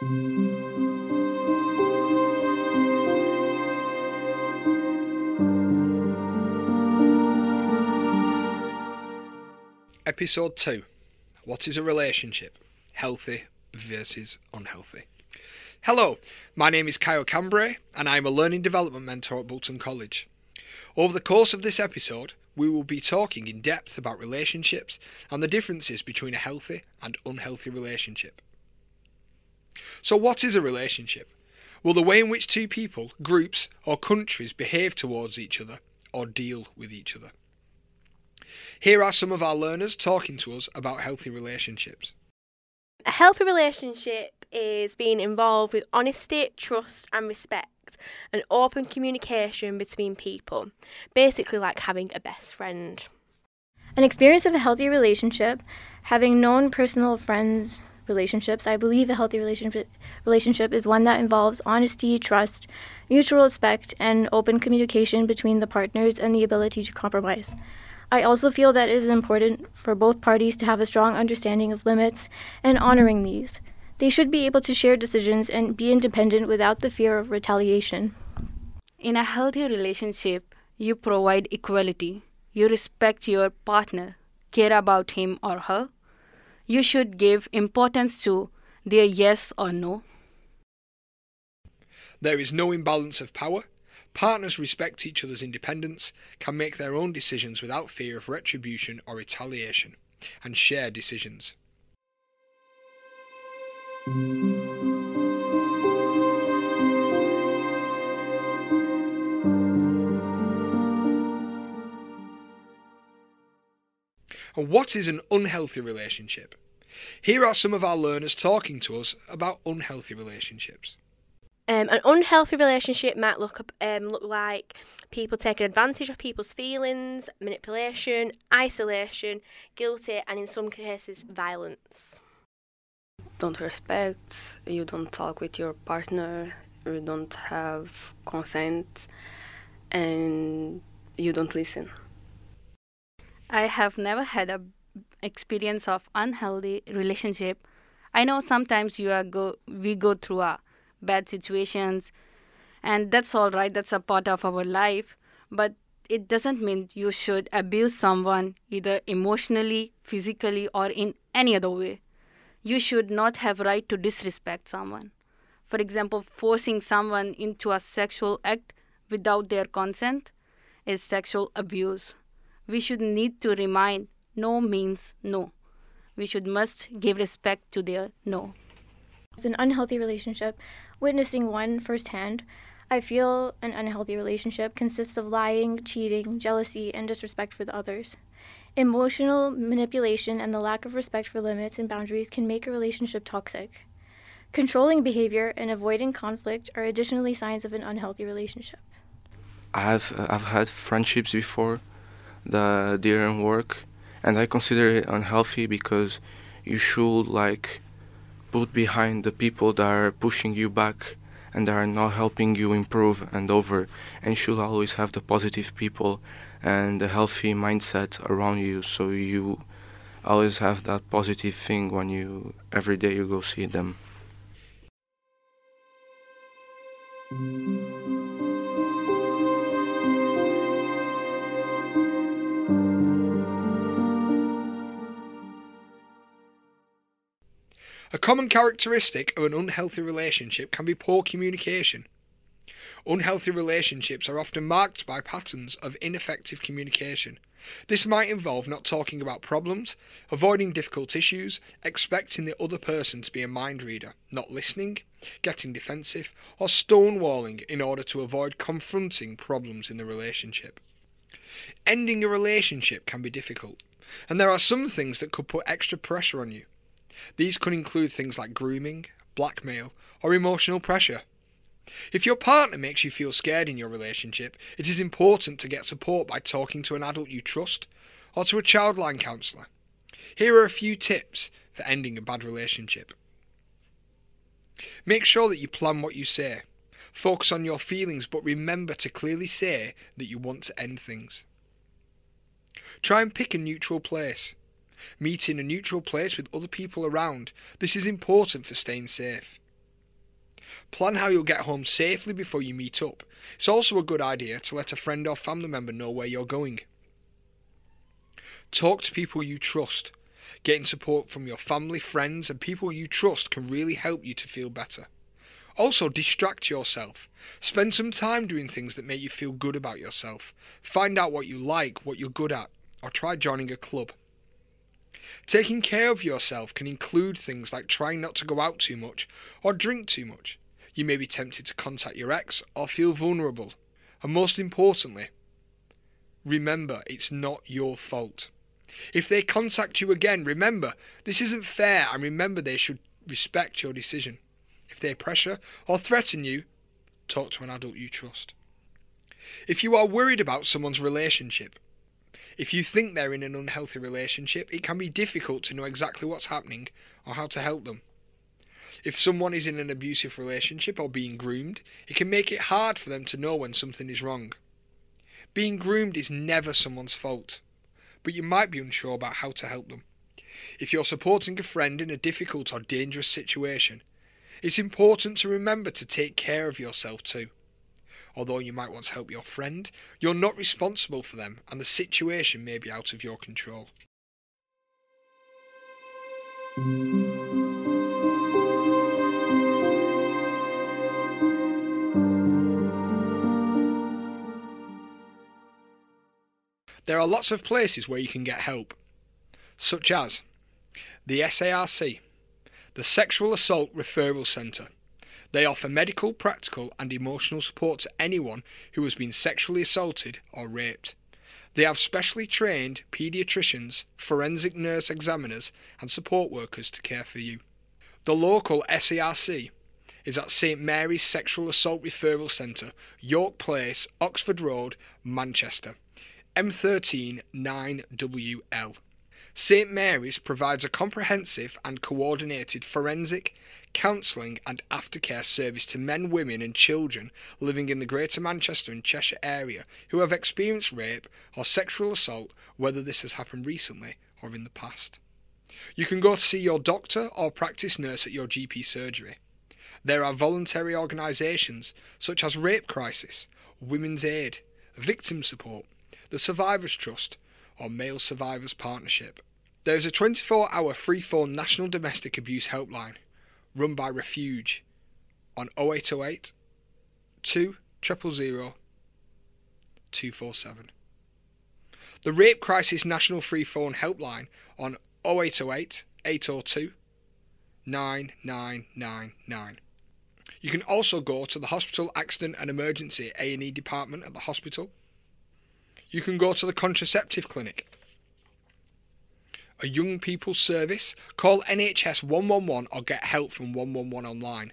Episode 2 What is a relationship? Healthy versus unhealthy. Hello, my name is Kyle Cambray and I am a learning development mentor at Bolton College. Over the course of this episode, we will be talking in depth about relationships and the differences between a healthy and unhealthy relationship. So, what is a relationship? Well, the way in which two people, groups, or countries behave towards each other or deal with each other. Here are some of our learners talking to us about healthy relationships. A healthy relationship is being involved with honesty, trust, and respect, and open communication between people. Basically, like having a best friend. An experience of a healthy relationship, having known personal friends, relationships, I believe a healthy relationship relationship is one that involves honesty, trust, mutual respect, and open communication between the partners and the ability to compromise. I also feel that it is important for both parties to have a strong understanding of limits and honoring these. They should be able to share decisions and be independent without the fear of retaliation. In a healthy relationship, you provide equality. You respect your partner, care about him or her. You should give importance to their yes or no. There is no imbalance of power. Partners respect each other's independence, can make their own decisions without fear of retribution or retaliation, and share decisions. And what is an unhealthy relationship? Here are some of our learners talking to us about unhealthy relationships. Um, an unhealthy relationship might look um, look like people taking advantage of people's feelings, manipulation, isolation, guilty, and in some cases, violence. Don't respect, you don't talk with your partner, you don't have consent, and you don't listen. I have never had a experience of unhealthy relationship. I know sometimes you are go we go through a bad situations and that's all right that's a part of our life but it doesn't mean you should abuse someone either emotionally physically or in any other way. You should not have right to disrespect someone. For example forcing someone into a sexual act without their consent is sexual abuse we should need to remind no means no we should must give respect to their no it's an unhealthy relationship witnessing one firsthand, I feel an unhealthy relationship consists of lying, cheating, jealousy, and disrespect for the others. Emotional manipulation and the lack of respect for limits and boundaries can make a relationship toxic. Controlling behavior and avoiding conflict are additionally signs of an unhealthy relationship. I've uh, I've had friendships before that didn't work, and I consider it unhealthy because you should like put behind the people that are pushing you back and that are not helping you improve and over. And should always have the positive people and the healthy mindset around you. So you always have that positive thing when you every day you go see them A common characteristic of an unhealthy relationship can be poor communication. Unhealthy relationships are often marked by patterns of ineffective communication. This might involve not talking about problems, avoiding difficult issues, expecting the other person to be a mind reader, not listening, getting defensive, or stonewalling in order to avoid confronting problems in the relationship. Ending a relationship can be difficult, and there are some things that could put extra pressure on you. These could include things like grooming, blackmail, or emotional pressure. If your partner makes you feel scared in your relationship, it is important to get support by talking to an adult you trust or to a childline counsellor. Here are a few tips for ending a bad relationship. Make sure that you plan what you say. Focus on your feelings, but remember to clearly say that you want to end things. Try and pick a neutral place. Meet in a neutral place with other people around. This is important for staying safe. Plan how you'll get home safely before you meet up. It's also a good idea to let a friend or family member know where you're going. Talk to people you trust. Getting support from your family, friends, and people you trust can really help you to feel better. Also, distract yourself. Spend some time doing things that make you feel good about yourself. Find out what you like, what you're good at, or try joining a club. Taking care of yourself can include things like trying not to go out too much or drink too much. You may be tempted to contact your ex or feel vulnerable. And most importantly, remember it's not your fault. If they contact you again, remember this isn't fair and remember they should respect your decision. If they pressure or threaten you, talk to an adult you trust. If you are worried about someone's relationship, if you think they're in an unhealthy relationship, it can be difficult to know exactly what's happening or how to help them. If someone is in an abusive relationship or being groomed, it can make it hard for them to know when something is wrong. Being groomed is never someone's fault, but you might be unsure about how to help them. If you're supporting a friend in a difficult or dangerous situation, it's important to remember to take care of yourself too. Although you might want to help your friend, you're not responsible for them and the situation may be out of your control. There are lots of places where you can get help, such as the SARC, the Sexual Assault Referral Centre. They offer medical, practical, and emotional support to anyone who has been sexually assaulted or raped. They have specially trained paediatricians, forensic nurse examiners, and support workers to care for you. The local SARC is at St Mary's Sexual Assault Referral Centre, York Place, Oxford Road, Manchester. M13 9WL. St Mary's provides a comprehensive and coordinated forensic, counselling and aftercare service to men, women and children living in the Greater Manchester and Cheshire area who have experienced rape or sexual assault, whether this has happened recently or in the past. You can go to see your doctor or practice nurse at your GP surgery. There are voluntary organisations such as Rape Crisis, Women's Aid, Victim Support, the Survivors Trust, or Male Survivors Partnership. There is a 24 hour free phone national domestic abuse helpline run by Refuge on 0808 2 000 247. The Rape Crisis National Free Phone Helpline on 0808 802 9999. You can also go to the Hospital Accident and Emergency A&E department at the hospital you can go to the contraceptive clinic. A young people's service, call NHS 111 or get help from 111 online.